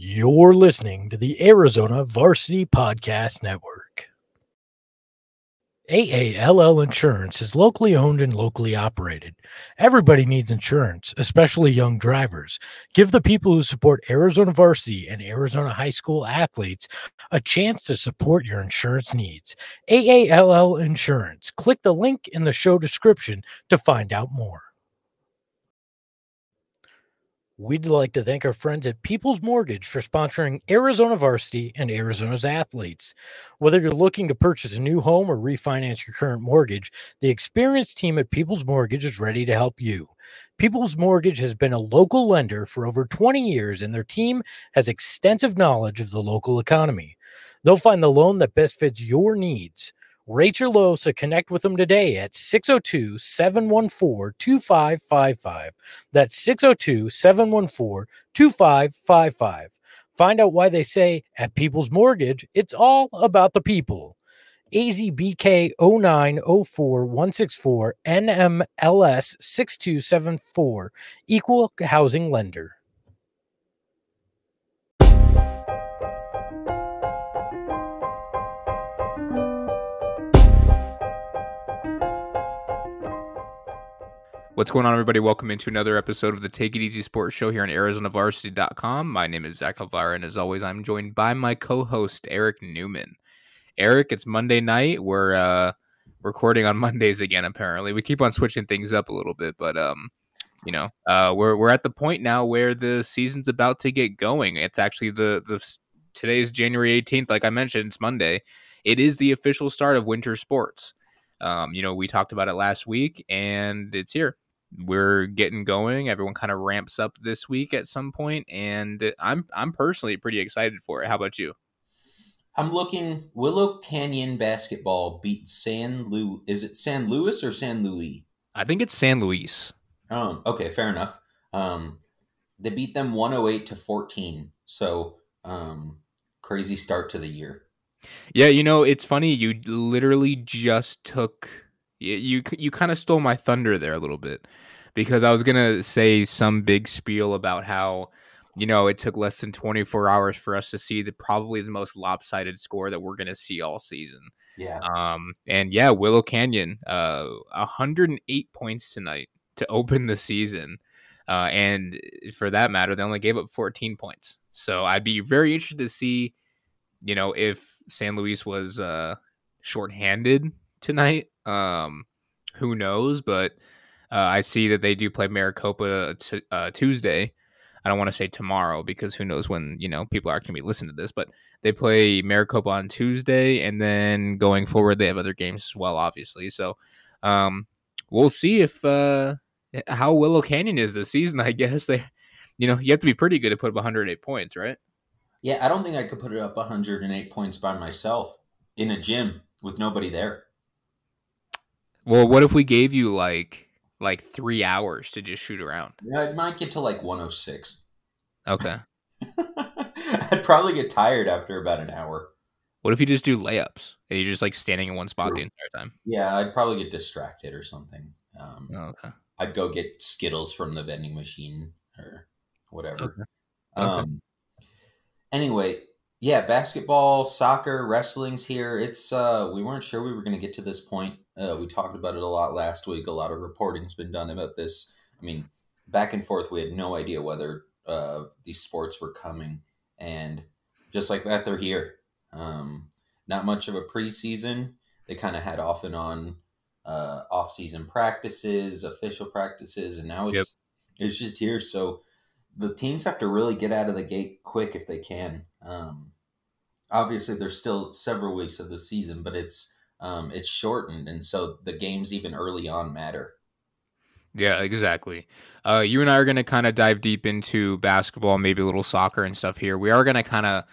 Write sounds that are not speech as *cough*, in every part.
You're listening to the Arizona Varsity Podcast Network. AALL Insurance is locally owned and locally operated. Everybody needs insurance, especially young drivers. Give the people who support Arizona Varsity and Arizona high school athletes a chance to support your insurance needs. AALL Insurance. Click the link in the show description to find out more. We'd like to thank our friends at People's Mortgage for sponsoring Arizona Varsity and Arizona's athletes. Whether you're looking to purchase a new home or refinance your current mortgage, the experienced team at People's Mortgage is ready to help you. People's Mortgage has been a local lender for over 20 years, and their team has extensive knowledge of the local economy. They'll find the loan that best fits your needs. Rate your low, so connect with them today at 602 714 2555. That's 602 714 2555. Find out why they say at People's Mortgage, it's all about the people. AZBK 0904164 NMLS 6274, Equal Housing Lender. What's going on, everybody? Welcome into another episode of the Take It Easy Sports Show here on ArizonaVarsity.com. My name is Zach Elvira, and as always, I'm joined by my co-host Eric Newman. Eric, it's Monday night. We're uh, recording on *laughs* Mondays again. Apparently, we keep on switching things up a little bit, but um, you know, uh, we're we're at the point now where the season's about to get going. It's actually the the today's January 18th. Like I mentioned, it's Monday. It is the official start of winter sports. Um, you know, we talked about it last week, and it's here we're getting going. Everyone kind of ramps up this week at some point, and I'm I'm personally pretty excited for it. How about you? I'm looking. Willow Canyon basketball beat San Lu. Is it San Luis or San Luis? I think it's San Luis. Um. Okay. Fair enough. Um. They beat them 108 to 14. So, um, crazy start to the year. Yeah, you know, it's funny. You literally just took you you, you kind of stole my thunder there a little bit because I was gonna say some big spiel about how you know it took less than 24 hours for us to see the probably the most lopsided score that we're gonna see all season. Yeah. Um. And yeah, Willow Canyon, uh, 108 points tonight to *laughs* open the season. Uh, and for that matter, they only gave up 14 points. So I'd be very interested to see, you know, if San Luis was uh, shorthanded tonight um, who knows? But I see that they do play Maricopa t- uh, Tuesday. I don't want to say tomorrow because who knows when you know people are actually going to be listening to this. But they play Maricopa on Tuesday, and then going forward they have other games as well, obviously. So um, we'll see if uh, how Willow Canyon is this season. *laughs* I guess they, you know, you have to be pretty good to put up 108 points, right? Yeah, I don't think I could put it up 108 points by myself in a gym with nobody there. Well, what if we gave you like like three hours to just shoot around? Yeah, it might get to like 106. Okay. *laughs* *laughs* I'd probably get tired after about an hour. What if you just do layups and you're just like standing in one spot the entire time? Yeah, I'd probably get distracted or something. Um, oh, okay. I'd go get Skittles from the vending machine or whatever. Okay. Um, anyway, yeah, basketball, soccer, wrestling's here. It's uh, we weren't sure we were going to get to this point. Uh, we talked about it a lot last week. A lot of reporting's been done about this. I mean, back and forth, we had no idea whether uh, these sports were coming, and just like that, they're here. Um, not much of a preseason. They kind of had off and on uh, off-season practices, official practices, and now it's yep. it's just here. So the teams have to really get out of the gate quick if they can. Um, obviously, there's still several weeks of the season, but it's um, it's shortened, and so the games even early on matter. Yeah, exactly. Uh, you and I are going to kind of dive deep into basketball, maybe a little soccer and stuff here. We are going to kind of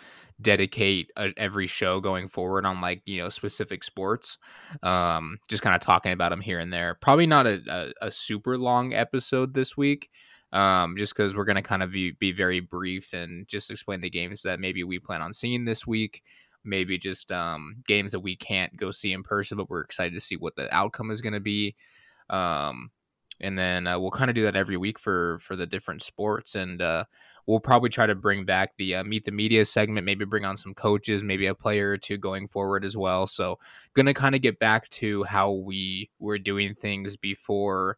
dedicate a, every show going forward on like you know specific sports um just kind of talking about them here and there probably not a, a, a super long episode this week um, just because we're going to kind of be, be very brief and just explain the games that maybe we plan on seeing this week. Maybe just um, games that we can't go see in person, but we're excited to see what the outcome is going to be. Um, and then uh, we'll kind of do that every week for for the different sports and uh, we'll probably try to bring back the uh, meet the media segment maybe bring on some coaches maybe a player or two going forward as well so gonna kind of get back to how we were doing things before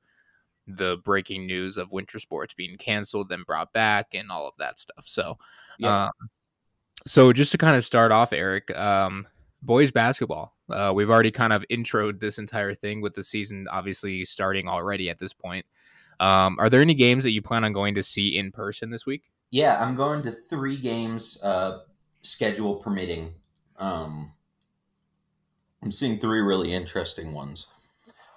the breaking news of winter sports being canceled then brought back and all of that stuff so Yeah. um, so just to kind of start off eric um, boys basketball uh, we've already kind of introed this entire thing with the season obviously starting already at this point um, are there any games that you plan on going to see in person this week Yeah, I'm going to three games, uh, schedule permitting. Um, I'm seeing three really interesting ones.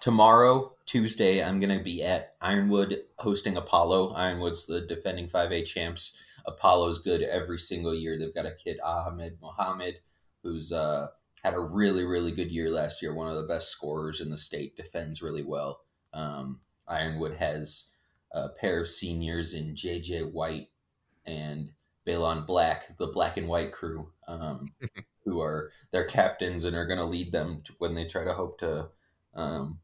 Tomorrow, Tuesday, I'm going to be at Ironwood hosting Apollo. Ironwood's the defending 5A champs. Apollo's good every single year. They've got a kid, Ahmed Mohammed, who's uh, had a really, really good year last year. One of the best scorers in the state, defends really well. Um, Ironwood has a pair of seniors in JJ White and Balon Black, the black and white crew, um, *laughs* who are their captains and are going to lead them to- when they try to hope to um,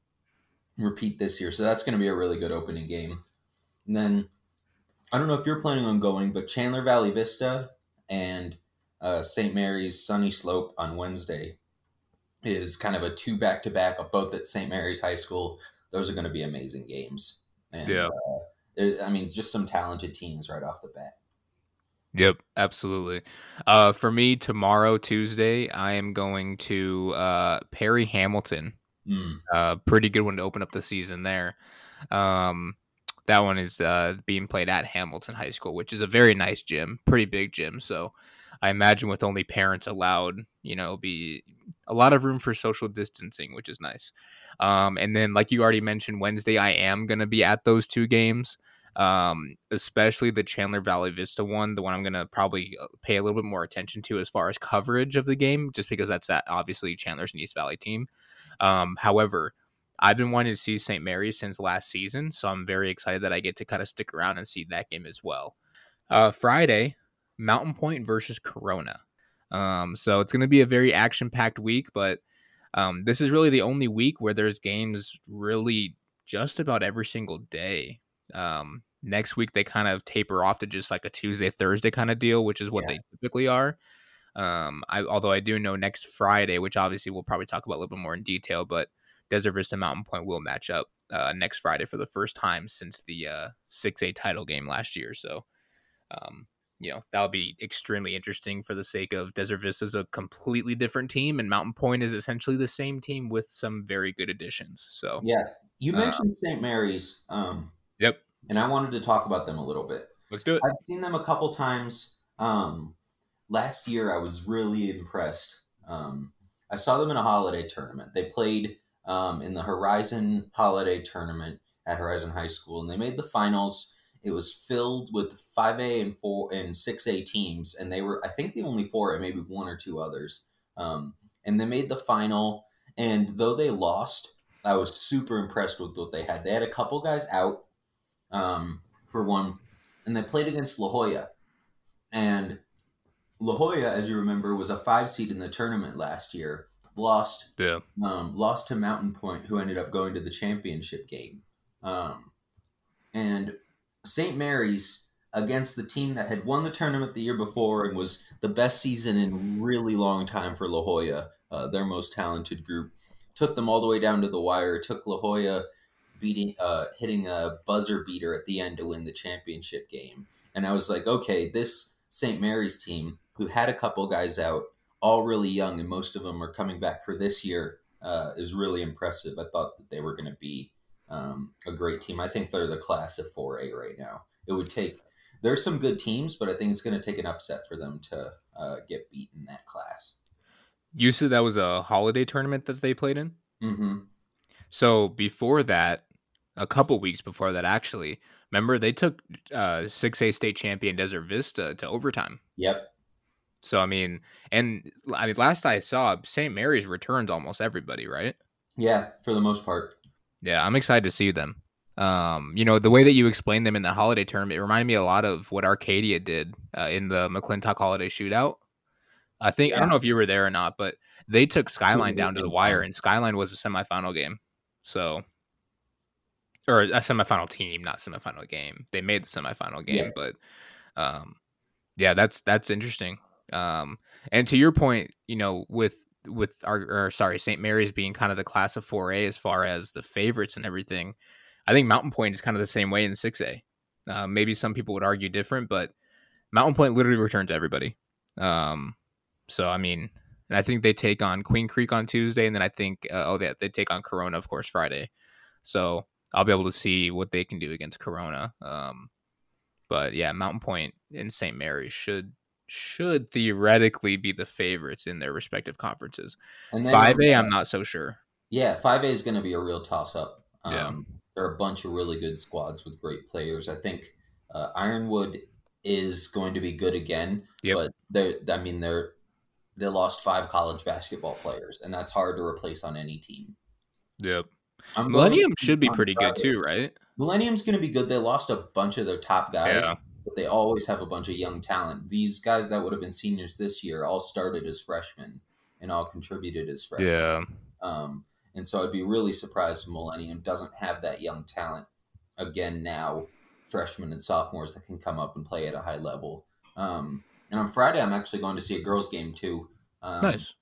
repeat this year. So that's going to be a really good opening game. And then I don't know if you're planning on going, but Chandler Valley Vista and uh, St. Mary's Sunnyslope on Wednesday is kind of a two back to back, of both at St. Mary's High School. Those are going to be amazing games. And, Yeah. uh, it- I mean, just some talented teams right off the bat. Yep, absolutely. Uh, for me, tomorrow, Tuesday, I am going to uh, Perry Hamilton. Mm. Uh, pretty good one to open up the season there. Um, that one is uh, being played at Hamilton High School, which is a very nice gym, pretty big gym. So I imagine with only parents allowed, you know, be a lot of room for social distancing, which is nice. Um, and then, like you already mentioned, Wednesday, I am going to be at those two games um, especially the Chandler Valley Vista one, the one I'm going to probably uh, pay a little bit more attention to as far as coverage of the game, just because that's that obviously Chandler's and East Valley team. Um, however, I've been wanting to see St. Mary's since last season, so I'm very excited that I get to kind of stick around and see that game as well. Uh, Friday, Mountain Point versus Corona. Um, so it's going to be a very action packed week, but um, this is really the only week where there's games really just about every single day. Um, next week they kind of taper off to just like a Tuesday Thursday kind of deal, which is what Yeah. they typically are. Um, I although I do know next Friday, which obviously we'll probably talk about a little bit more in detail, but Desert Vista Mountain Point will match up uh, next Friday for the first time since the uh, 6A title game last year. So, um, you know, that'll be extremely interesting for the sake of Desert Vista is a completely different team, and Mountain Point is essentially the same team with some very good additions. So, Yeah, you Uh, mentioned St. Mary's, um, yep, and I wanted to talk about them a little bit. let's do it. I've seen them a couple times. Um, last year, I was really impressed. Um, I saw them in a holiday tournament. They played um, in the Horizon Holiday Tournament at Horizon High School, and they made the finals. It was filled with 5A and 4 and 6A teams, and they were, I think, the only four, and maybe one or two others. Um, and they made the final, and though they lost, I was super impressed with what they had. They had a couple guys out um, for one, and they played against La Jolla. And La Jolla, as you remember, was a five seed in the tournament last year. Lost Yeah, um, lost to Mountain Point, who ended up going to the championship game. Um, and St. Mary's against the team that had won the tournament the year before and was the best season in really long time for La Jolla, uh, their most talented group, took them all the way down to the wire. Took La Jolla beating, uh, hitting a buzzer beater at the end to win the championship game. And I was like, okay, this St. Mary's team, who had a couple guys out, all really young, and most of them are coming back for this year, uh, is really impressive. I thought that they were going to be um, a great team. I think they're the class of 4A right now. It would take, there's some good teams, but I think it's going to take an upset for them to uh, get beat in that class. you said that was a holiday tournament that they played in. Mm-hmm. So before that, a couple weeks before that, actually, remember they took uh, 6A state champion Desert Vista to overtime. Yep. So I mean, and I mean, last I saw, St. Mary's returns almost everybody, right? Yeah, for the most part. Yeah, I'm excited to see them. Um, you know, the way that you explained them in the holiday tournament, it reminded me a lot of what Arcadia did uh, in the McClintock Holiday Shootout. I think I don't know if you were there or not, but they took Skyline down to the wire, and Skyline was a semifinal game. So or a semifinal team, not semifinal game. They made the semifinal game, Yeah. but um, yeah, that's that's interesting. Um, and to your point, you know, with with our or sorry, St. Mary's being kind of the class of 4A as far as the favorites and everything, I think Mountain Point is kind of the same way in 6A. Uh, maybe some people would argue different, but Mountain Point literally returns everybody. Um, so I mean, and I think they take on Queen Creek on Tuesday, and then I think uh, oh they they take on Corona of course Friday. So I'll be able to see what they can do against Corona. Um, but yeah, Mountain Point and St. Mary's should should theoretically be the favorites in their respective conferences. And then Five A, I'm not so sure. Yeah, five A is going to be a real toss up. Um, Yeah. there are a bunch of really good squads with great players. I think uh, Ironwood is going to be good again, Yep. but they I mean they're they lost five college basketball players, and that's hard to replace on any team. Yep. I'm Millennium should be pretty good too, right? Millennium's going to be good. They lost a bunch of their top guys, Yeah. They always have a bunch of young talent. These guys that would have been seniors this year all started as freshmen and all contributed as freshmen. Yeah. Um, and so I'd be really surprised if Millennium doesn't have that young talent again now, freshmen and sophomores that can come up and play at a high level. Um, and on Friday, I'm actually going to see a girls' game too. Um, Nice.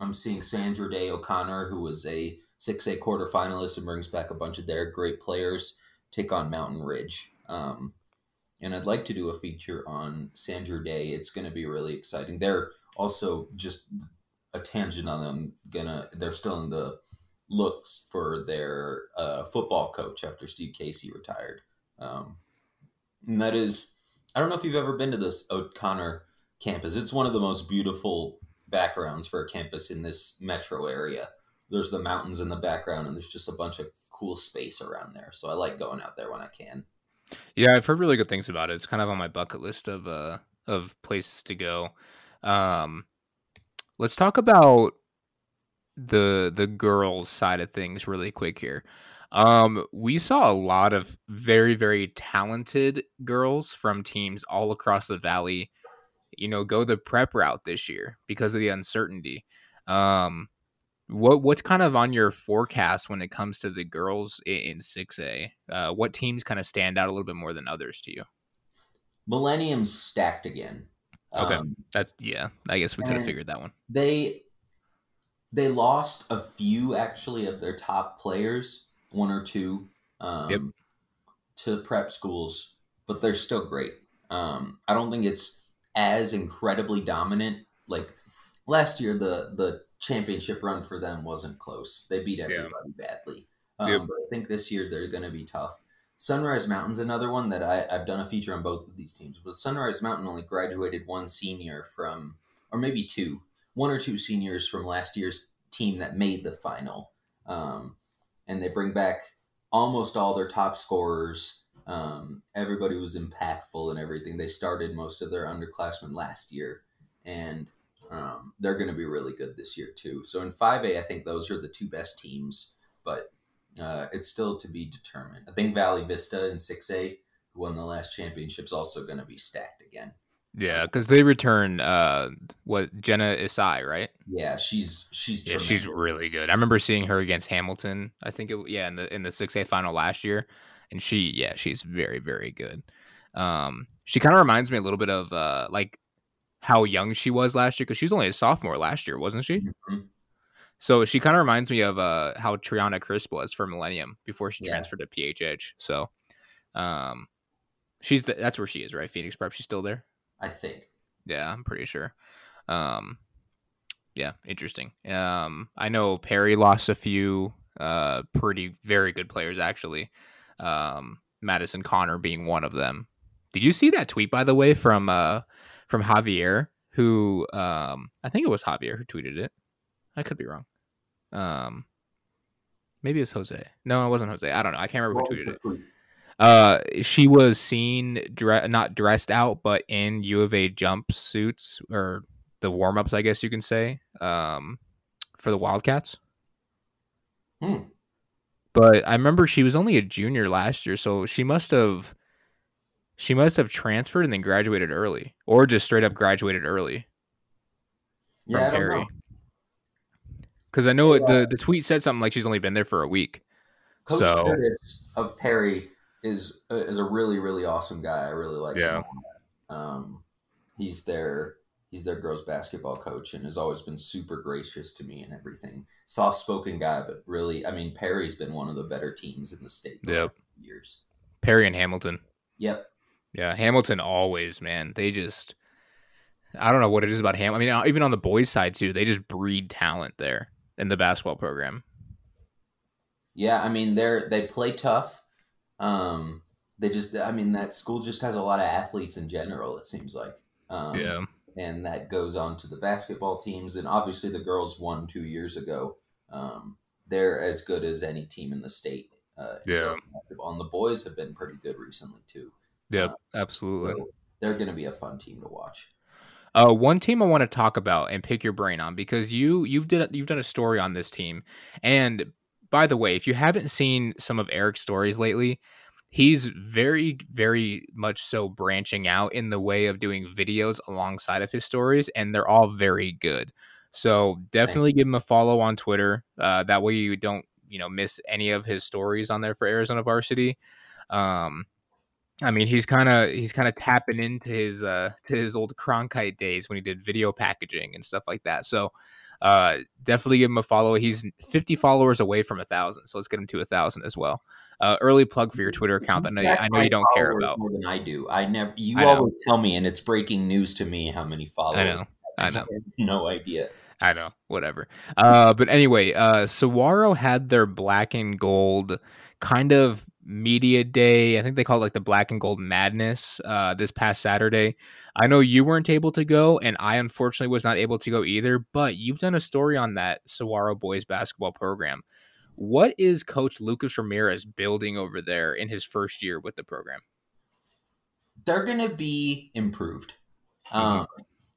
I'm seeing Sandra Day O'Connor, who was a 6A quarterfinalist and brings back a bunch of their great players, take on Mountain Ridge. Um, and I'd like to do a feature on Sandra Day. It's going to be really exciting. They're also just a tangent on them. Gonna they're still in the looks for their uh, football coach after Steve Casey retired. Um, and that is, I don't know if you've ever been to this O'Connor campus. It's one of the most beautiful backgrounds for a campus in this metro area. There's the mountains in the background, and there's just a bunch of cool space around there. So I like going out there when I can. Yeah, I've heard really good things about it. It's kind of on my bucket list of uh of places to go. Um let's talk about the the girls side of things really quick here. Um we saw a lot of very very talented girls from teams all across the valley, you know, go the prep route this year because of the uncertainty. Um what what's kind of on your forecast when it comes to the girls in 6A? Uh, what teams kind of stand out a little bit more than others to you? Millennium's stacked again. Okay. Um, That's yeah. I guess we could have figured that one. they they lost a few actually of their top players, one or two, um, Yep. to prep schools, but they're still great. Um, I don't think it's as incredibly dominant. Like last year, the the championship run for them wasn't close. They beat everybody badly. Um, Yep. But I think this year they're going to be tough. Sunrise Mountain's another one that I, I've done a feature on both of these teams. But Sunrise Mountain only graduated one senior from, or maybe two, one or two seniors from last year's team that made the final. Um, and they bring back almost all their top scorers. Um, everybody was impactful and everything. They started most of their underclassmen last year, and um, they're going to be really good this year too. So in 5A, I think those are the two best teams, but uh, it's still to be determined. I think Valley Vista in 6A, who won the last championship, is also going to be stacked again. Yeah, because they return uh what Jenna Isai, right? Yeah, she's she's Yeah, she's really good. I remember seeing her against Hamilton. I think it yeah in the in the six A final last year, and she yeah she's very very good. Um, she kind of reminds me a little bit of uh like how young she was last year because she was only a sophomore last year, wasn't she? Mhm. So she kind of reminds me of uh how Triana Crisp was for Millennium before she Yeah. transferred to PHH. So, um, she's the, that's where she is, right? Phoenix Prep. She's still there. I think. Yeah, I'm pretty sure. Um, yeah, interesting. Um, I know Perry lost a few uh pretty very good players actually. Um, Madison Connor being one of them. Did you see that tweet by the way from uh from Javier who um I think it was Javier who tweeted it. I could be wrong. Um, maybe it's Jose. No, it wasn't Jose. I don't know. I can't remember who tweeted it. Uh, she was seen dre- not dressed out, but in U of A jumpsuits or the warm ups, I guess you can say, um, for the Wildcats. Hmm. But I remember she was only a junior last year, so she must have she must have transferred and then graduated early, or just straight up graduated early from Yeah, I don't Perry. know. Because I know it, the the tweet said something like she's only been there for a week. Coach So- Curtis of Perry is uh, is a really really awesome guy. I really like Yeah. him. Um, he's their he's their girls basketball coach and has always been super gracious to me and everything. Soft spoken guy, but really, I mean, Perry's been one of the better teams in the state Yep. years. Perry and Hamilton. Yep. Yeah, Hamilton always, man. They just I don't know what it is about Ham. I mean, uh, even on the boys' side too, they just breed talent there in the basketball program. Yeah, I mean they're they play tough. Um, they just, I mean, that school just has a lot of athletes in general. It seems like. Um, yeah. and that goes on to the basketball teams, and obviously the girls won two years ago. Um, they're as good as any team in the state. Uh, Yeah. On the boys have been pretty good recently too. Yep, absolutely. So they're going to be a fun team to watch. Uh, one team I want to talk about and pick your brain on because you you've did you've done a story on this team, and by the way, if you haven't seen some of Eric's stories lately, he's very very much so branching out in the way of doing videos alongside of his stories, and they're all very good. So definitely give him a follow on Twitter. Uh, that way you don't you know miss any of his stories on there for Arizona Varsity. Um, I mean, he's kind of he's kind of tapping into his uh to his old Cronkite days when he did video packaging and stuff like that. So, uh, definitely give him a follow. He's 50 followers away from a thousand, so let's get him to a thousand as well. Uh, early plug for your Twitter account that I know, That's I know you don't care about. more than I do. I never. You I always tell me, and it's breaking news to me how many followers. I know, *laughs* I know. have no idea. I know, whatever. Uh, but anyway, uh, Saguaro had their black and gold kind of media day. I think they call it like the black and gold madness uh, this past Saturday. I know you weren't able to go, and I unfortunately was not able to go either. But you've done a story on that Saguaro boys basketball program. What is Coach Lucas Ramirez building over there in his first year with the program? they're going to be improved. Mm-hmm. Um,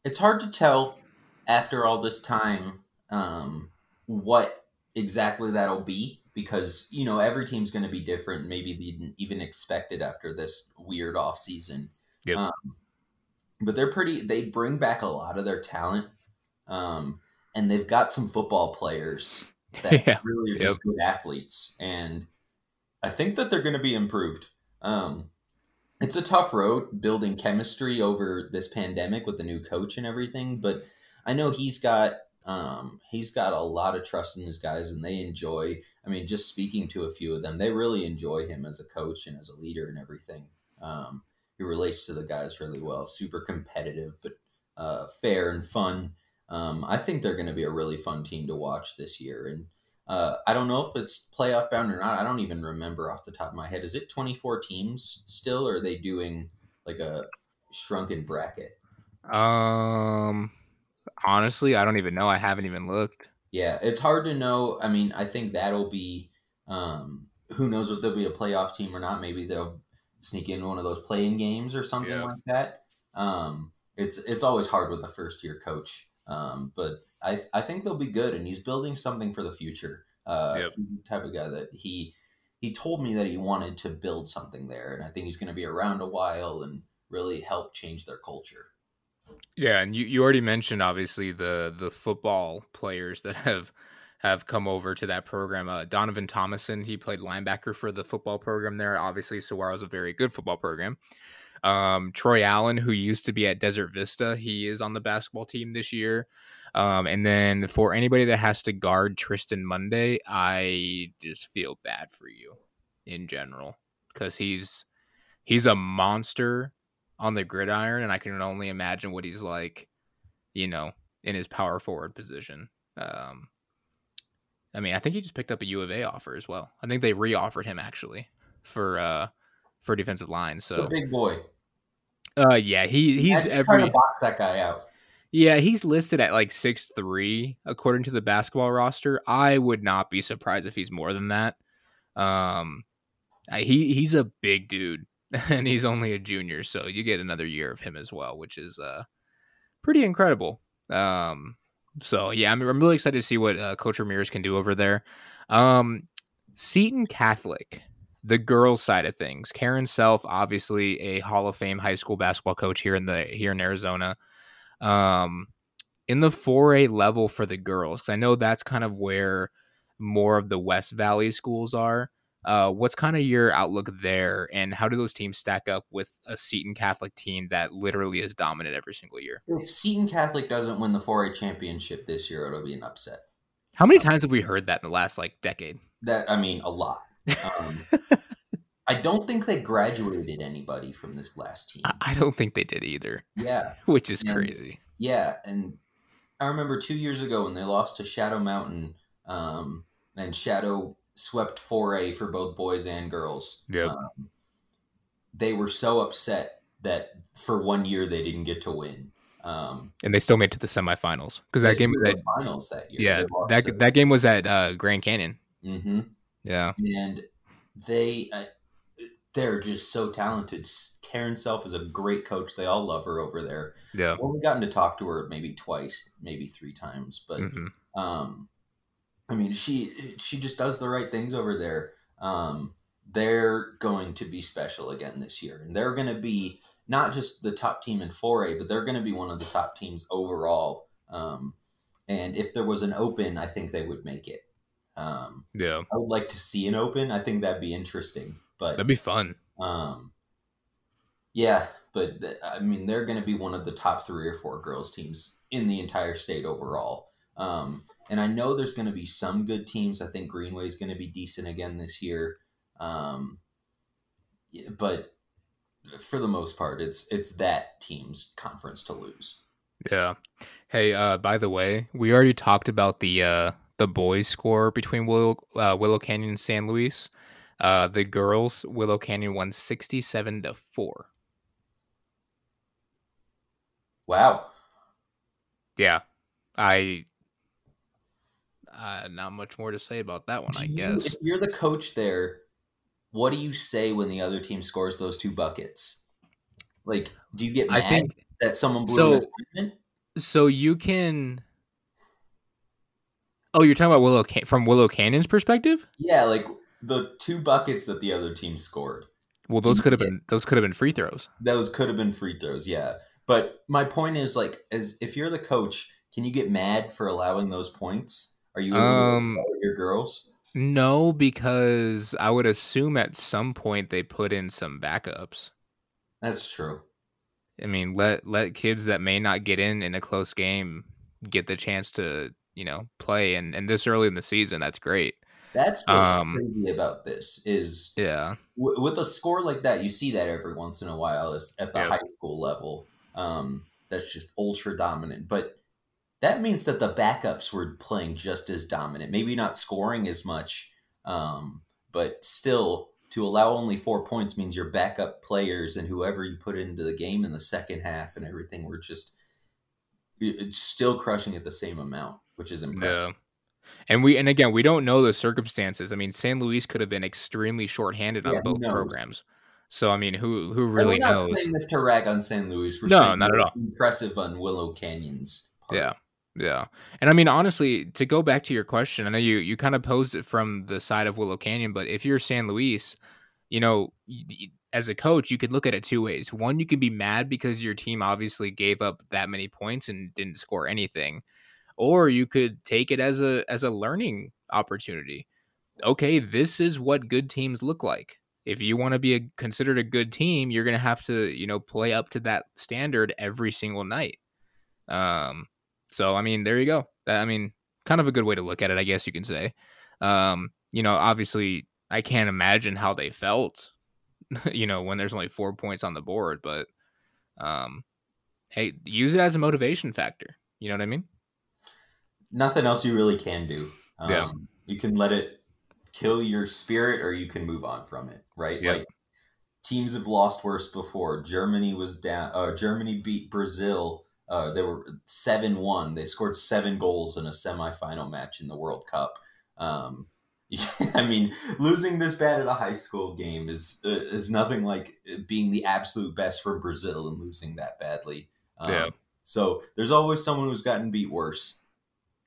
it's hard to tell after all this time um, what exactly that'll be because you know every team's going to be different. Maybe they didn't even expect it after this weird off season. Yep. Um, but they're pretty. They bring back a lot of their talent, um, and they've got some football players *laughs* that Yeah. really are just good athletes, and I think that they're going to be improved. Um, it's a tough road building chemistry over this pandemic with the new coach and everything, but I know he's got um, he's got a lot of trust in his guys, and they enjoy. I mean, just speaking to a few of them, they really enjoy him as a coach and as a leader and everything. Um, he relates to the guys really well. Super competitive, but uh, fair and fun. Um, I think they're going to be a really fun team to watch this year, and uh, I don't know if it's playoff bound or not. I don't even remember off the top of my head. Is it 24 teams still, or are they doing like a shrunken bracket? Um, honestly, I don't even know. I haven't even looked. Yeah, it's hard to know. I mean, I think that'll be. Um, who knows if there'll be a playoff team or not? Maybe they'll sneak in one of those playing games or something Yeah. like that. Um, it's it's always hard with a first year coach, um, but I I think they'll be good, and he's building something for the future. Uh, Yep. type of guy that he he told me that he wanted to build something there, and I think he's going to be around a while and really help change their culture. Yeah, and you, you already mentioned obviously the the football players that have have come over to that program. Uh, Donovan Thomason, he played linebacker for the football program there. Obviously, Saguaro is a very good football program. Um, Troy Allen, who used to be at Desert Vista, he is on the basketball team this year. Um, and then for anybody that has to guard Tristan Monday, I just feel bad for you in general because he's he's a monster on the gridiron, and I can only imagine what he's like, you know, in his power forward position. Um, I mean, I think he just picked up a U of A offer as well. I think they re-offered him actually for uh for defensive line. The So, big boy. uh, yeah, he he's every to box that guy out. yeah he's listed at like six three according to the basketball roster. I would not be surprised if he's more than that. Um, he he's a big dude, *laughs* and he's only a junior, so you get another year of him as well, which is uh pretty incredible. Um, so yeah, I'm, I'm really excited to see what uh, Coach Ramirez can do over there. Um, Seton Catholic, the girls' side of things. Karen Self, obviously a Hall of Fame high school basketball coach here in the here in Arizona. Um, in the 4A level for the girls, 'cause I know that's kind of where more of the West Valley schools are. Uh, what's kind of your outlook there, and how do those teams stack up with a Seton Catholic team that literally is dominant every single year? If Seton Catholic doesn't win the 4A championship this year, it'll be an upset. How many times have we heard that in the last like decade? That I mean, a lot. Um, *laughs* I don't think they graduated anybody from this last team. I, I don't think they did either. Yeah, *laughs* which is And- crazy. yeah, and I remember two years ago when they lost to Shadow Mountain, um, and Shadow swept 4A for both boys and girls. Yep. Um, they were so upset that for one year they didn't get to win. Um, And they still made it to the semifinals because that game was at finals that year. yeah that that game was at uh, Grand Canyon. Mhm. Yeah, and they uh, they're just so talented. Karen Self is a great coach. They all love her over there. yeah. well, we've gotten to talk to her maybe twice, maybe three times, but hmm um, I mean, she she just does the right things over there. Um, they're going to be special again this year, and they're going to be not just the top team in 4A, but they're going to be one of the top teams overall. Um, and if there was an open, I think they would make it. Um, Yeah, I would like to see an open. I think that'd be interesting. But that'd be fun. um, yeah, but I mean, they're going to be one of the top three or four girls teams in the entire state overall. Um, and I know there's going to be some good teams. I think Greenway's going to be decent again this year. Um, but for the most part, it's it's that team's conference to lose. Yeah. Hey, uh, by the way, we already talked about the uh, the boys' score between Willow uh, Willow Canyon and San Luis. Uh, the girls, Willow Canyon won sixty-seven to four. Wow. Yeah, I. Uh, not much more to say about that one, I Do you- guess. if you're the coach there, what do you say when the other team scores those two buckets? Like, do you get mad I think that someone blew an So- assignment? so. You can. Oh, you're talking about Willow Can- from Willow Canyon's perspective. Yeah, like the two buckets that the other team scored. Well, those could have been those could have been free throws. Those could have been free throws, yeah. But my point is, like, as if you're the coach, can you get mad for allowing those points? Are you Um, your girls? No, because I would assume at some point they put in some backups. That's true. I mean, let let kids that may not get in in a close game get the chance to you know play, and and this early in the season, that's great. That's what's Um, crazy about this is Yeah, w- with a score like that, you see that every once in a while at the Yep. high school level. Um, that's just ultra dominant. But that means that the backups were playing just as dominant. Maybe not scoring as much, um, but still to allow only four points means your backup players and whoever you put into the game in the second half and everything were just still crushing at the same amount, which is impressive. yeah. And we and again, we don't know the circumstances. I mean, San Luis could have been extremely shorthanded Yeah, on who both programs. So I mean, who who really we're not knows? saying this to rag on San Luis. We're No, not at all. Impressive on Willow Canyon's part. Yeah. Yeah. And I mean honestly, to go back to your question, I know you you kind of posed it from the side of Willow Canyon, but if you're San Luis, you know, as a coach, you could look at it two ways. One, you can be mad because your team obviously gave up that many points and didn't score anything. Or you could take it as a as a learning opportunity. Okay, this is what good teams look like. If you want to be a, considered a good team, you're going to have to, you know, play up to that standard every single night. Um, so I mean, there you go. I mean, kind of a good way to look at it, I guess you can say. Um, you know, obviously, I can't imagine how they felt, *laughs* you know, when there's only four points on the board, but um, hey, use it as a motivation factor. You know what I mean? Nothing else you really can do. Um, Yeah. You can let it kill your spirit, or you can move on from it. Right? Yep. Like teams have lost worse before. Germany was down. Uh, Germany beat Brazil. Uh, they were seven one. They scored seven goals in a semifinal match in the World Cup. Um, *laughs* I mean, losing this bad at a high school game is uh, is nothing like being the absolute best from Brazil and losing that badly. Um, Yeah. So there's always someone who's gotten beat worse.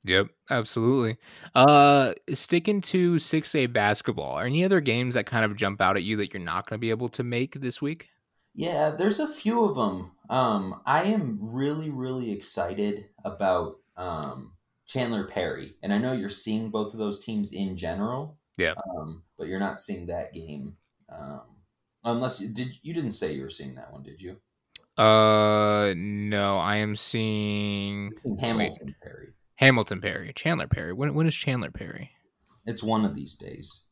Yep, absolutely. Uh, sticking to 6A basketball, are any other games that kind of jump out at you that you're not going to be able to make this week? Yeah, there's a few of them. Um, I am really, really excited about um, Chandler Perry, and I know you're seeing both of those teams in general. Yeah. Um, but you're not seeing that game. Um, unless you did you didn't say you were seeing that one, did you? Uh, no, I am seeing Hamilton wait, Perry. Hamilton Perry, Chandler Perry. When when is Chandler Perry? It's one of these days.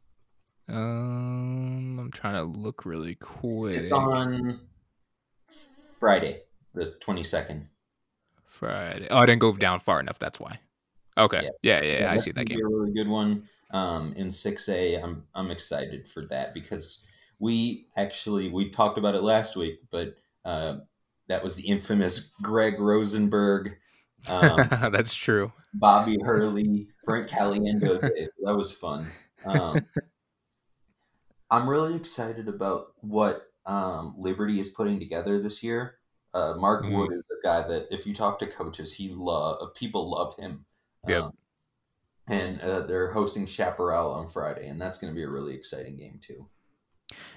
Um, I'm trying to look really quick. It's on Friday, the twenty second. Friday. Oh, I didn't go down far enough. That's why. Okay. Yeah, yeah, yeah, yeah I see that game. A really good one. Um, in six A, I'm I'm excited for that because we actually we talked about it last week, but uh, that was the infamous Greg Rosenberg. Um, *laughs* That's true. Bobby Hurley, Frank Caliendo. So that was fun. Um, *laughs* I'm really excited about what um, Liberty is putting together this year. Uh, Mark mm-hmm. Wood is a guy that, if you talk to coaches, he love uh, people love him. Yep. Um, and uh, they're hosting Chaparral on Friday, and that's going to be a really exciting game too.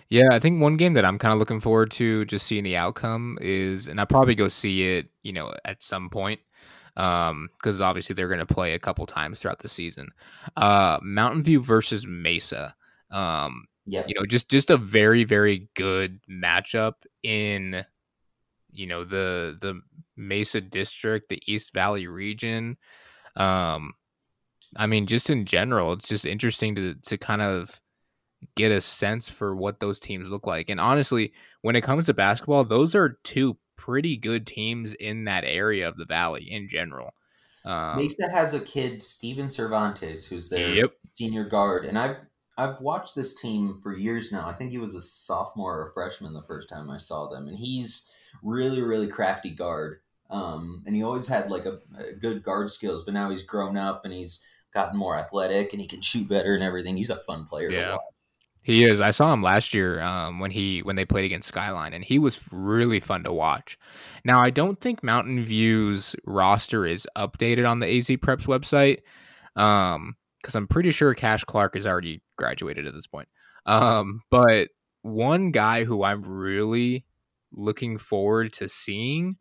Yeah, I think one game that I'm kind of looking forward to just seeing the outcome is, and I'll probably go see it, you know, at some point, because um, obviously they're going to play a couple times throughout the season. Uh, Mountain View versus Mesa. Um, yeah, you know, just just a very very good matchup in, you know, the the Mesa district, the East Valley region. Um, I mean, just in general, it's just interesting to to kind of get a sense for what those teams look like. And honestly, when it comes to basketball, those are two pretty good teams in that area of the valley in general. Um, Mesa has a kid, Steven Cervantes, who's their yep. senior guard, and I've I've watched this team for years now. I think he was a sophomore or a freshman the first time I saw them, and he's really really crafty guard. Um, and he always had like a, a good guard skills, but now he's grown up and he's gotten more athletic and he can shoot better and everything. He's a fun player yeah. to watch. He is. I saw him last year um, when he when they played against Skyline, and he was really fun to watch. Now, I don't think Mountain View's roster is updated on the AZ Preps website because I'm pretty sure Cash Clark has already graduated at this point. Um, but one guy who I'm really looking forward to seeing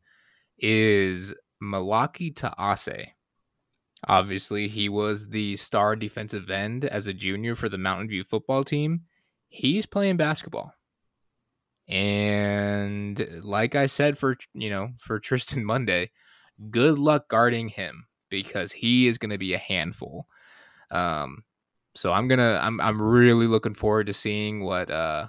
is Malaki Taase. Obviously, he was the star defensive end as a junior for the Mountain View football team he's playing basketball. And like I said for you know for *laughs* Tristan Monday, good luck guarding him because he is going to be a handful. Um, so I'm gonna I'm I'm really looking forward to seeing what uh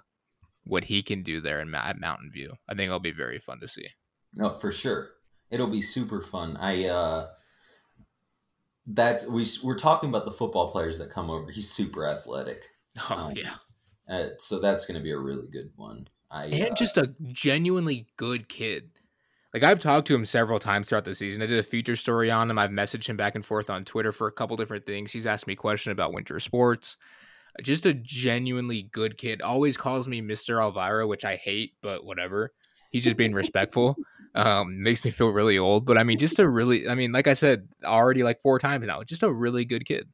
what he can do there in at Mountain View. I think it'll be very fun to see. No, for sure, it'll be super fun. I uh, that's we we're talking about the football players that come over. He's super athletic. *laughs* Oh um, yeah, uh, so that's going to be a really good one. I, and uh, just a genuinely good kid. Like I've talked to him several times throughout the season. I did a feature story on him. I've messaged him back and forth on Twitter for a couple different things. He's asked me a question about winter sports. Just a genuinely good kid. Always calls me Mr. Elvira, which I hate, but whatever. He's just being respectful. Um, makes me feel really old. But I mean, just a really I mean, like I said already like four times now, just a really good kid.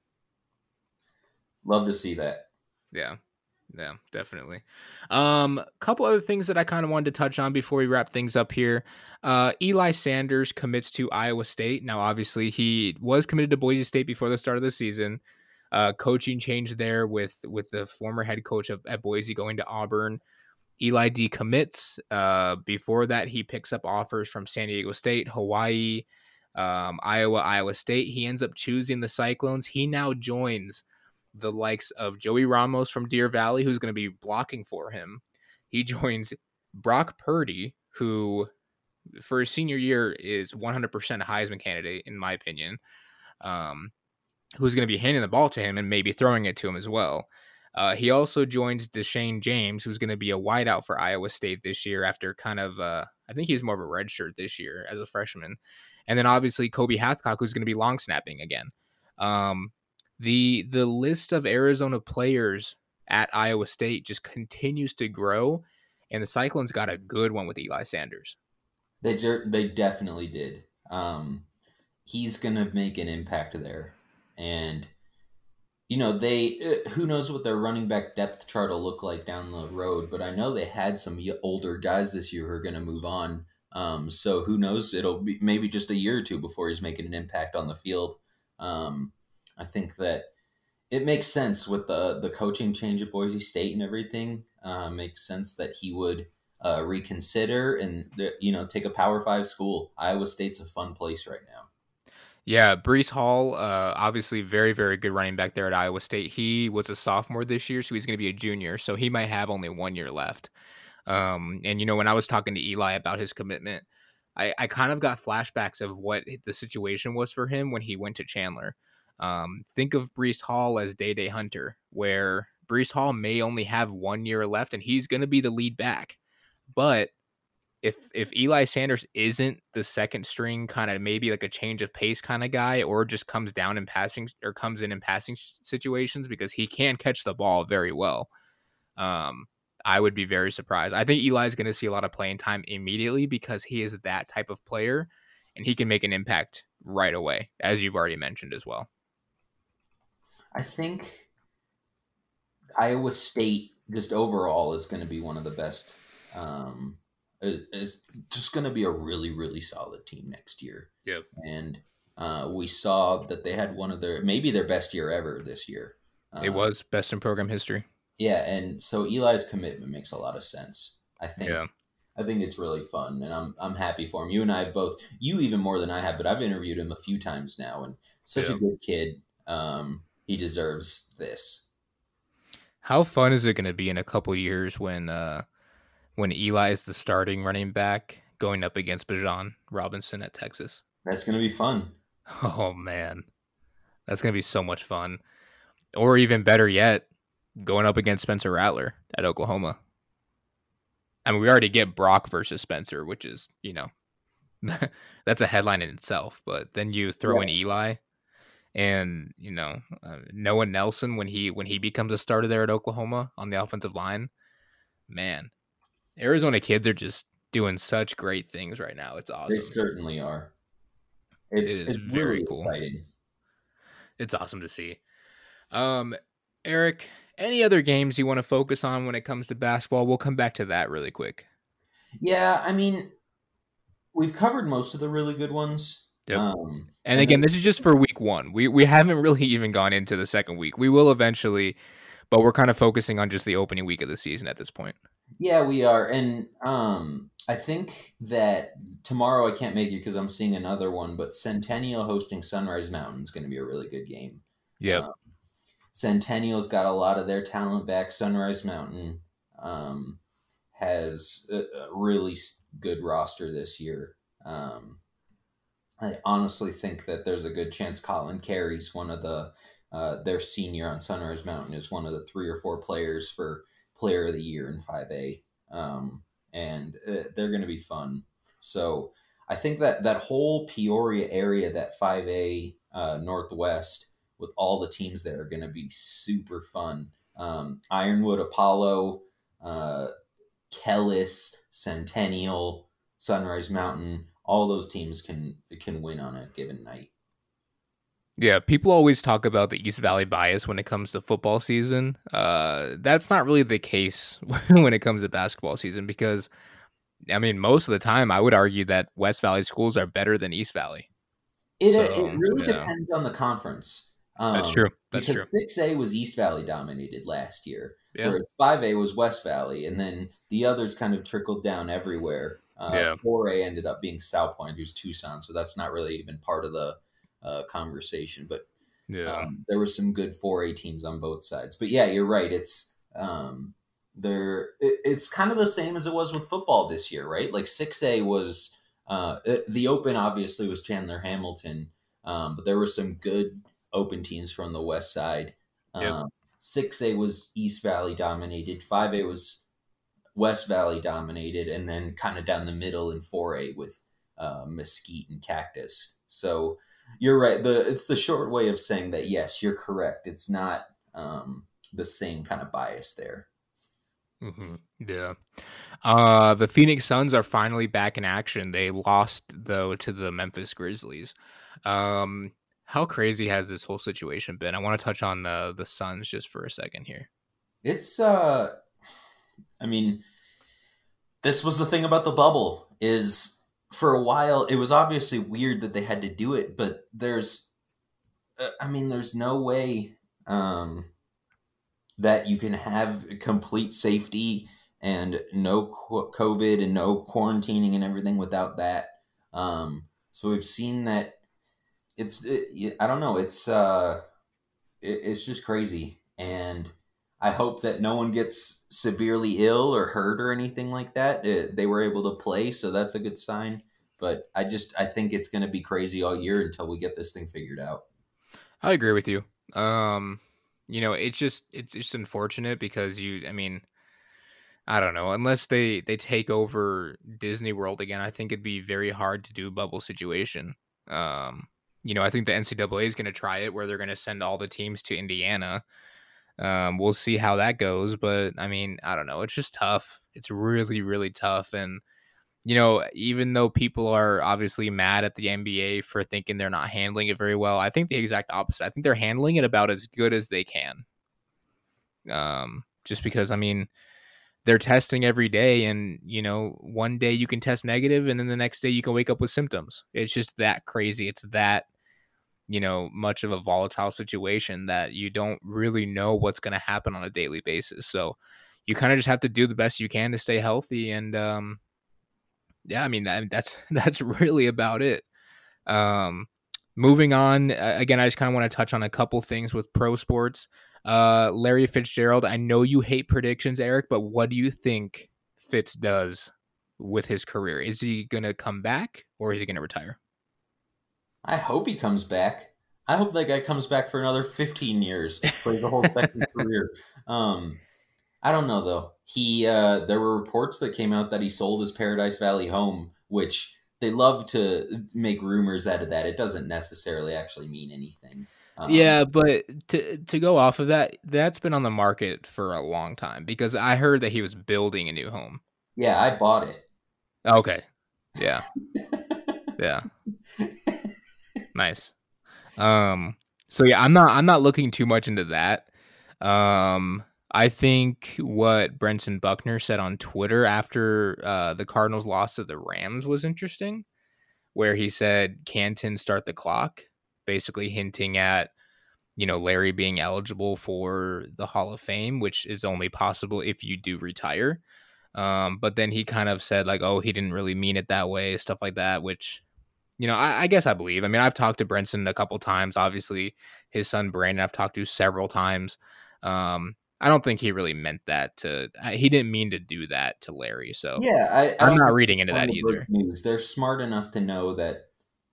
Love to see that. Yeah. Yeah, definitely. Um, couple other things that I kind of wanted to touch on before we wrap things up here. Uh, Eli Sanders commits to Iowa State. Now, obviously, he was committed to Boise State before the start of the season. Uh, coaching change there with with the former head coach of, at Boise going to Auburn. Eli decommits. Uh, before that, he picks up offers from San Diego State, Hawaii, um, Iowa, Iowa State. He ends up choosing the Cyclones. He now joins the likes of Joey Ramos from Deer Valley, who's going to be blocking for him. He *laughs* joins Brock Purdy, who for his senior year is 100% a Heisman candidate, in my opinion, um, who's going to be handing the ball to him and maybe throwing it to him as well. Uh, he also joins Deshane James, who's going to be a wideout for Iowa State this year after kind of, uh, I think he's more of a redshirt this year as a freshman. And then obviously Kobe Hathcock, who's going to be long snapping again. Um, the the list of Arizona players at Iowa State just continues to grow, and the Cyclones got a good one with Eli Sanders. They they definitely did. Um, he's gonna make an impact there, and you know they uh, who knows what their running back depth chart will look like down the road. But I know they had some older guys this year who are gonna move on. Um, so who knows? It'll be maybe just a year or two before he's making an impact on the field. Um, I think that it makes sense with the the coaching change at Boise State and everything. Uh, makes sense that he would uh, reconsider and you know take a Power Five school. Iowa State's a fun place right now. Yeah, Breece Hall, uh, obviously very very good running back there at Iowa State. He was a sophomore this year, so he's going to be a junior. So he might have only one year left. Um, and you know when I was talking to Eli about his commitment, I, I kind of got flashbacks of what the situation was for him when he went to Chandler. Um, think of Breece Hall as Day Day Hunter, where Breece Hall may only have one year left and he's going to be the lead back. But if if Eli Sanders isn't the second string kind of maybe like a change of pace kind of guy or just comes down in passing or comes in in passing situations because he can catch the ball very well um I would be very surprised. I think Eli is going to see a lot of playing time immediately because he is that type of player and he can make an impact right away as you've already mentioned as well. I think Iowa State just overall is going to be one of the best. Um, is just going to be a really really solid team next year. Yep. And uh, we saw that they had one of their maybe their best year ever this year. It was best in program history. Yeah, and so Eli's commitment makes a lot of sense. I think. Yeah. I think it's really fun, and I'm I'm happy for him. You and I both, you even more than I have, but I've interviewed him a few times now, and such yeah. a good kid. Um, he deserves this. How fun is it going to be in a couple years when uh, when Eli is the starting running back going up against Bijan Robinson at Texas? That's going to be fun. *laughs* Oh man, that's going to be so much fun. Or even better yet, going up against Spencer Rattler at Oklahoma. I mean, we already get Brock versus Spencer, which is you know *laughs* that's a headline in itself. But then you throw right. in Eli and you know uh, Noah Nelson when he when he becomes a starter there at Oklahoma on the offensive line, man, Arizona kids are just doing such great things right now. It's awesome. They certainly are. It's, it it's very really cool. Exciting. It's awesome to see. Um, Eric, any other games you want to focus on when it comes to basketball? We'll come back to that really quick. Yeah, I mean, we've covered most of the really good ones. Yep. Um, and again, this is just for week one. We we haven't really *laughs* even gone into the second week. We will eventually, but we're kind of focusing on just the opening week of the season at this point. Yeah, we are, and um, I think that tomorrow I can't make it because I'm seeing another one. But Centennial hosting Sunrise Mountain is going to be a really good game. Yeah, um, Centennial's got a lot of their talent back. Sunrise Mountain um, has a, a really good roster this year. Um, I honestly think that there's a good chance Colin Carey's one of the uh, their senior on Sunrise Mountain is one of the three or four players for Player of the Year in 5A, um, and uh, they're going to be fun. So I think that that whole Peoria area, that 5A uh, Northwest, with all the teams there, are going to be super fun. Um, Ironwood, Apollo, uh, Kellis, Centennial, Sunrise Mountain all those teams can can win on a given night. Yeah, people always talk about the East Valley bias when it comes to football season. Uh, that's not really the case *laughs* when it comes to basketball season because, I mean, most of the time I would argue that West Valley schools are better than East Valley. It, so, it really yeah. depends on the conference. Um, That's true. That's because true. 6A was East Valley dominated last year, yeah. whereas 5A was West Valley, and then the others kind of trickled down everywhere. Uh, yeah. 4A ended up being Salpointe, who's Tucson, so that's not really even part of the uh, conversation. But yeah, um, there were some good 4A teams on both sides. But yeah, you're right. It's um, there. It, it's kind of the same as it was with football this year, right? Like 6A was uh, the Open. Obviously, was Chandler Hamilton, um, but there were some good Open teams from the West Side. Um, 6A was East Valley dominated. 5A was West Valley dominated, and then kind of down the middle in 4A with uh, Mesquite and Cactus. So you're right. The it's the short way of saying that. Yes, you're correct. It's not um, the same kind of bias there. Mm-hmm. Yeah. Uh, the Phoenix Suns are finally back in action. They lost though to the Memphis Grizzlies. Um, how crazy has this whole situation been? I want to touch on the the Suns just for a second here. It's uh I mean, this was the thing about the bubble is for a while it was obviously weird that they had to do it, but there's, uh, I mean, there's no way um, that you can have complete safety and no COVID and no quarantining and everything without that. Um, so we've seen that it's it, I don't know it's uh it, it's just crazy and I hope that no one gets severely ill or hurt or anything like that. It, they were able to play, so that's a good sign. But I just I think it's going to be crazy all year until we get this thing figured out. I agree with you. Um, you know, it's just it's just unfortunate because you, I mean, I don't know, unless they they take over Disney World again, I think it'd be very hard to do a bubble situation. Um, you know, I think the NCAA is going to try it where they're going to send all the teams to Indiana um, we'll see how that goes, but I mean, I don't know. It's just tough. It's really, really tough. And, you know, even though people are obviously mad at the NBA for thinking they're not handling it very well, I think the exact opposite. I think they're handling it about as good as they can. Um, just because, I mean, they're testing every day, and, you know, one day you can test negative, and then the next day you can wake up with symptoms. It's just that crazy. It's that you know, much of a volatile situation that you don't really know what's going to happen on a daily basis. So you kind of just have to do the best you can to stay healthy. And, um, yeah, I mean, that, that's, *laughs* that's really about it. Um, moving on again, I just kind of want to touch on a couple things with pro sports. Uh, Larry Fitzgerald, I know you hate predictions, Eric, but what do you think Fitz does with his career? Is he going to come back or is he going to retire? I hope he comes back. I hope that guy comes back for another 15 years for the whole second *laughs* career. Um, I don't know though. He uh, there were reports that came out that he sold his Paradise Valley home, which they love to make rumors out of that. It doesn't necessarily actually mean anything. Um, yeah, but to to go off of that, that's been on the market for a long time because I heard that he was building a new home. Yeah, I bought it. Okay. Yeah. *laughs* yeah. *laughs* Nice. Um so yeah, I'm not I'm not looking too much into that. Um I think what Brentson Buckner said on Twitter after uh, the Cardinals lost to the Rams was interesting, where he said Canton start the clock, basically hinting at you know Larry being eligible for the Hall of Fame, which is only possible if you do retire. Um, but then he kind of said like, oh, he didn't really mean it that way, stuff like that, which you know, I, I, guess I believe. I mean, I've talked to Brentson a couple times. Obviously, his son Brandon, I've talked to several times. Um, I don't think he really meant that to. He didn't mean to do that to Larry. So yeah, I, am not reading into that either. News. They're smart enough to know that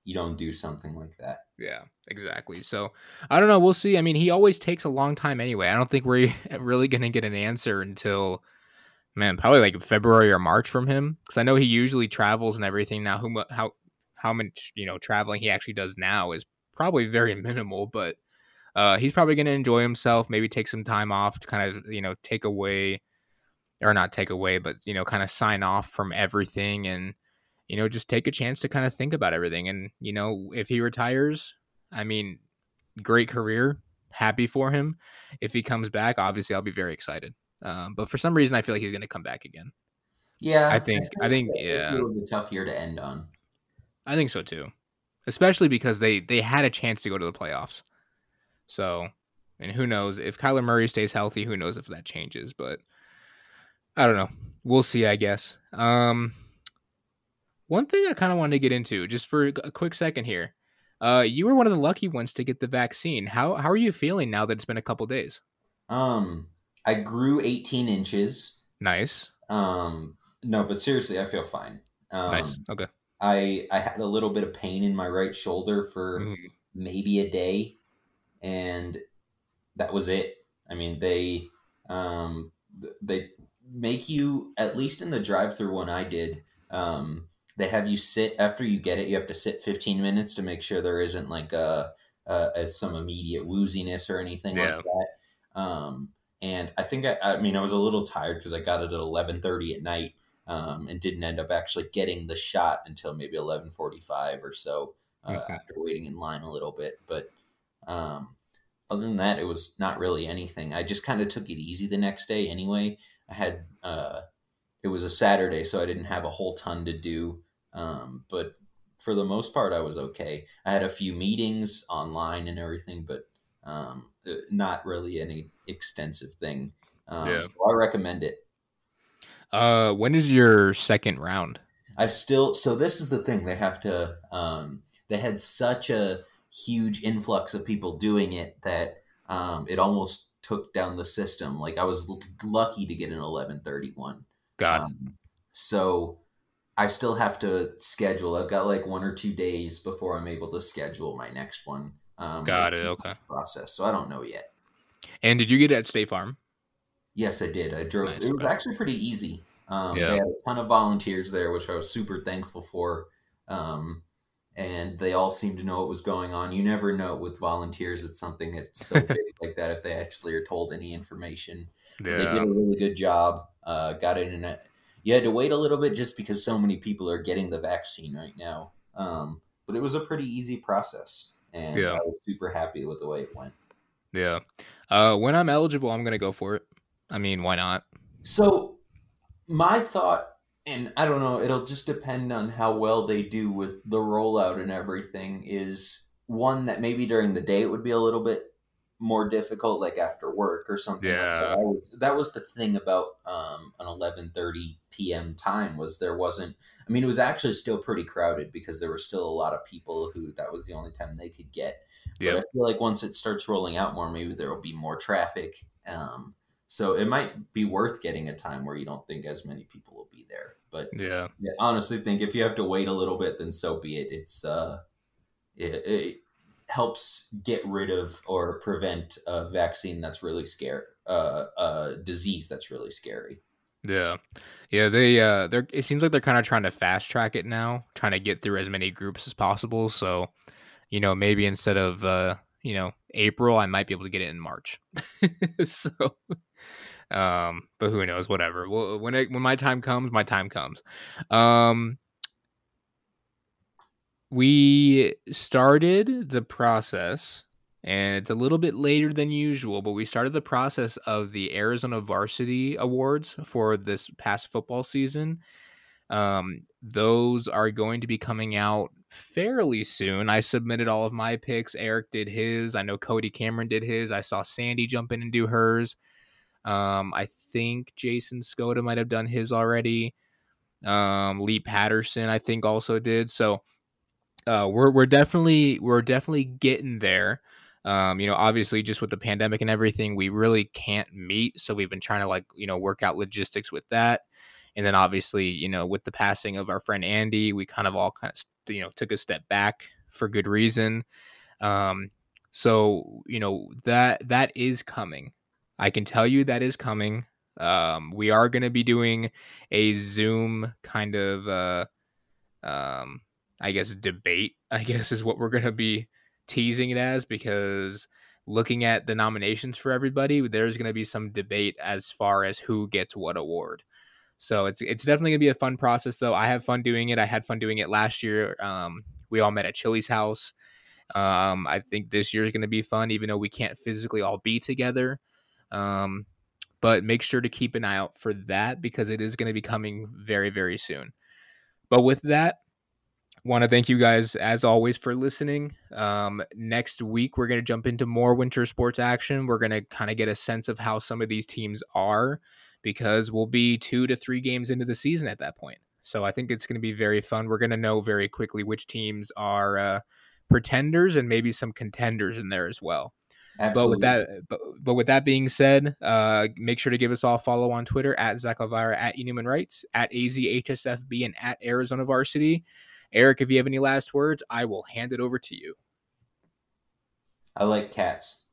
you don't do something like that. Yeah, exactly. So I don't know. We'll see. I mean, he always takes a long time anyway. I don't think we're *laughs* really going to get an answer until man, probably like February or March from him because I know he usually travels and everything. Now, who how how much you know traveling he actually does now is probably very *laughs* minimal, but uh, he's probably going to enjoy himself. Maybe take some time off to kind of you know take away, or not take away, but you know kind of sign off from everything and you know just take a chance to kind of think about everything. And you know if he retires, I mean, great career, happy for him. If he comes back, obviously I'll be very excited. Um, but for some reason, I feel like he's going to come back again. Yeah, I think I think, I think yeah, it was a tough year to end on. I think so too, especially because they they had a chance to go to the playoffs. So, and who knows if Kyler Murray stays healthy? Who knows if that changes? But I don't know. We'll see. I guess. Um, one thing I kind of wanted to get into, just for a quick second here. Uh, you were one of the lucky ones to get the vaccine. How how are you feeling now that it's been a couple days? Um, I grew 18 inches. Nice. Um, no, but seriously, I feel fine. Um, nice. Okay. I I had a little bit of pain in my right shoulder for mm. maybe a day, and that was it. I mean, they um, they make you at least in the drive-through one I did. Um, they have you sit after you get it. You have to sit 15 minutes to make sure there isn't like a, a, a some immediate wooziness or anything yeah. like that. Um, and I think I, I mean I was a little tired because I got it at 11:30 at night um, and didn't end up actually getting the shot until maybe 11:45 or so uh, okay. after waiting in line a little bit. But um, other than that, it was not really anything. I just kind of took it easy the next day anyway. I had uh, it was a Saturday, so I didn't have a whole ton to do. Um, but for the most part, I was okay. I had a few meetings online and everything, but Um, uh, not really any extensive thing. Um, Yeah. So I recommend it. Uh, when is your second round? I still so this is the thing they have to um they had such a huge influx of people doing it that um it almost took down the system. Like I was l- lucky to get an 1131. God, Um, so I still have to schedule. I've got like one or two days before I'm able to schedule my next one. Um got it. Okay. Process. So I don't know yet. And did you get it at State Farm? Yes, I did. I drove. Nice, it was okay. actually pretty easy. Um, Yeah. They had a ton of volunteers there, which I was super thankful for. Um, and they all seemed to know what was going on. You never know with volunteers; it's something that's so *laughs* big like that if they actually are told any information. They did a really good job. Uh, got it in a. You had to wait a little bit just because so many people are getting the vaccine right now. Um, but it was a pretty easy process, and Yeah. I was super happy with the way it went. Yeah. Uh, when I'm eligible, I'm gonna go for it. I mean, why not? So, my thought, and I don't know, it'll just depend on how well they do with the rollout and everything, is one that maybe during the day it would be a little bit more difficult, like after work or something. like Yeah. that. Was, that was the thing about um, an 11:30 p.m. time was there wasn't. I mean, it was actually still pretty crowded because there were still a lot of people who that was the only time they could get. But Yep. I feel like once it starts rolling out more, maybe there will be more traffic. Um, so it might be worth getting a time where you don't think as many people will be there. But Yeah. yeah, honestly, think if you have to wait a little bit, then so be it. It's uh, it, it helps get rid of or prevent a vaccine that's really scary, uh, a disease that's really scary. Yeah. Yeah, they uh they're it seems like they're kind of trying to fast track it now, trying to get through as many groups as possible. So, you know, maybe instead of uh, you know, April, I might be able to get it in March. *laughs* so um, but who knows, whatever. Well, when it when my time comes, my time comes. Um we started the process and it's a little bit later than usual, but we started the process of the Arizona Varsity Awards for this past football season. Um, those are going to be coming out fairly soon. I submitted all of my picks. Eric did his. I know Cody Cameron did his. I saw Sandy jump in and do hers. Um, I think Jason Skoda might have done his already. Um, Lee Patterson, I think, also did. So uh, we're we're definitely we're definitely getting there. Um, you know, obviously, just with the pandemic and everything, we really can't meet. So we've been trying to like you know work out logistics with that. And then obviously, you know, with the passing of our friend Andy, we kind of all kind of you know took a step back for good reason. Um, so you know that that is coming. I can tell you that is coming. Um, we are going to be doing a Zoom kind of, uh, um, I guess, debate. *laughs* I guess is what we're going to be teasing it as because looking at the nominations for everybody, there's going to be some debate as far as who gets what award. So it's it's definitely gonna be a fun process though. I have fun doing it. I had fun doing it last year. Um, we all met at Chili's house. Um, I think this year is gonna be fun, even though we can't physically all be together. Um, but make sure to keep an eye out for that because it is gonna be coming very very soon. But with that, want to thank you guys as always for listening. Um, next week we're gonna jump into more winter sports action. We're gonna kind of get a sense of how some of these teams are because we'll be two to three games into the season at that point. So I think it's going to be very fun. We're going to know very quickly which teams are uh, pretenders and maybe some contenders in there as well. Absolutely. But with that, but, but with that being said, uh, make sure to give us all a follow on Twitter at Zach Alvira, at Enuman Rights, at AZHSFB, and at Arizona Varsity. Eric, if you have any last words, I will hand it over to you. I like cats.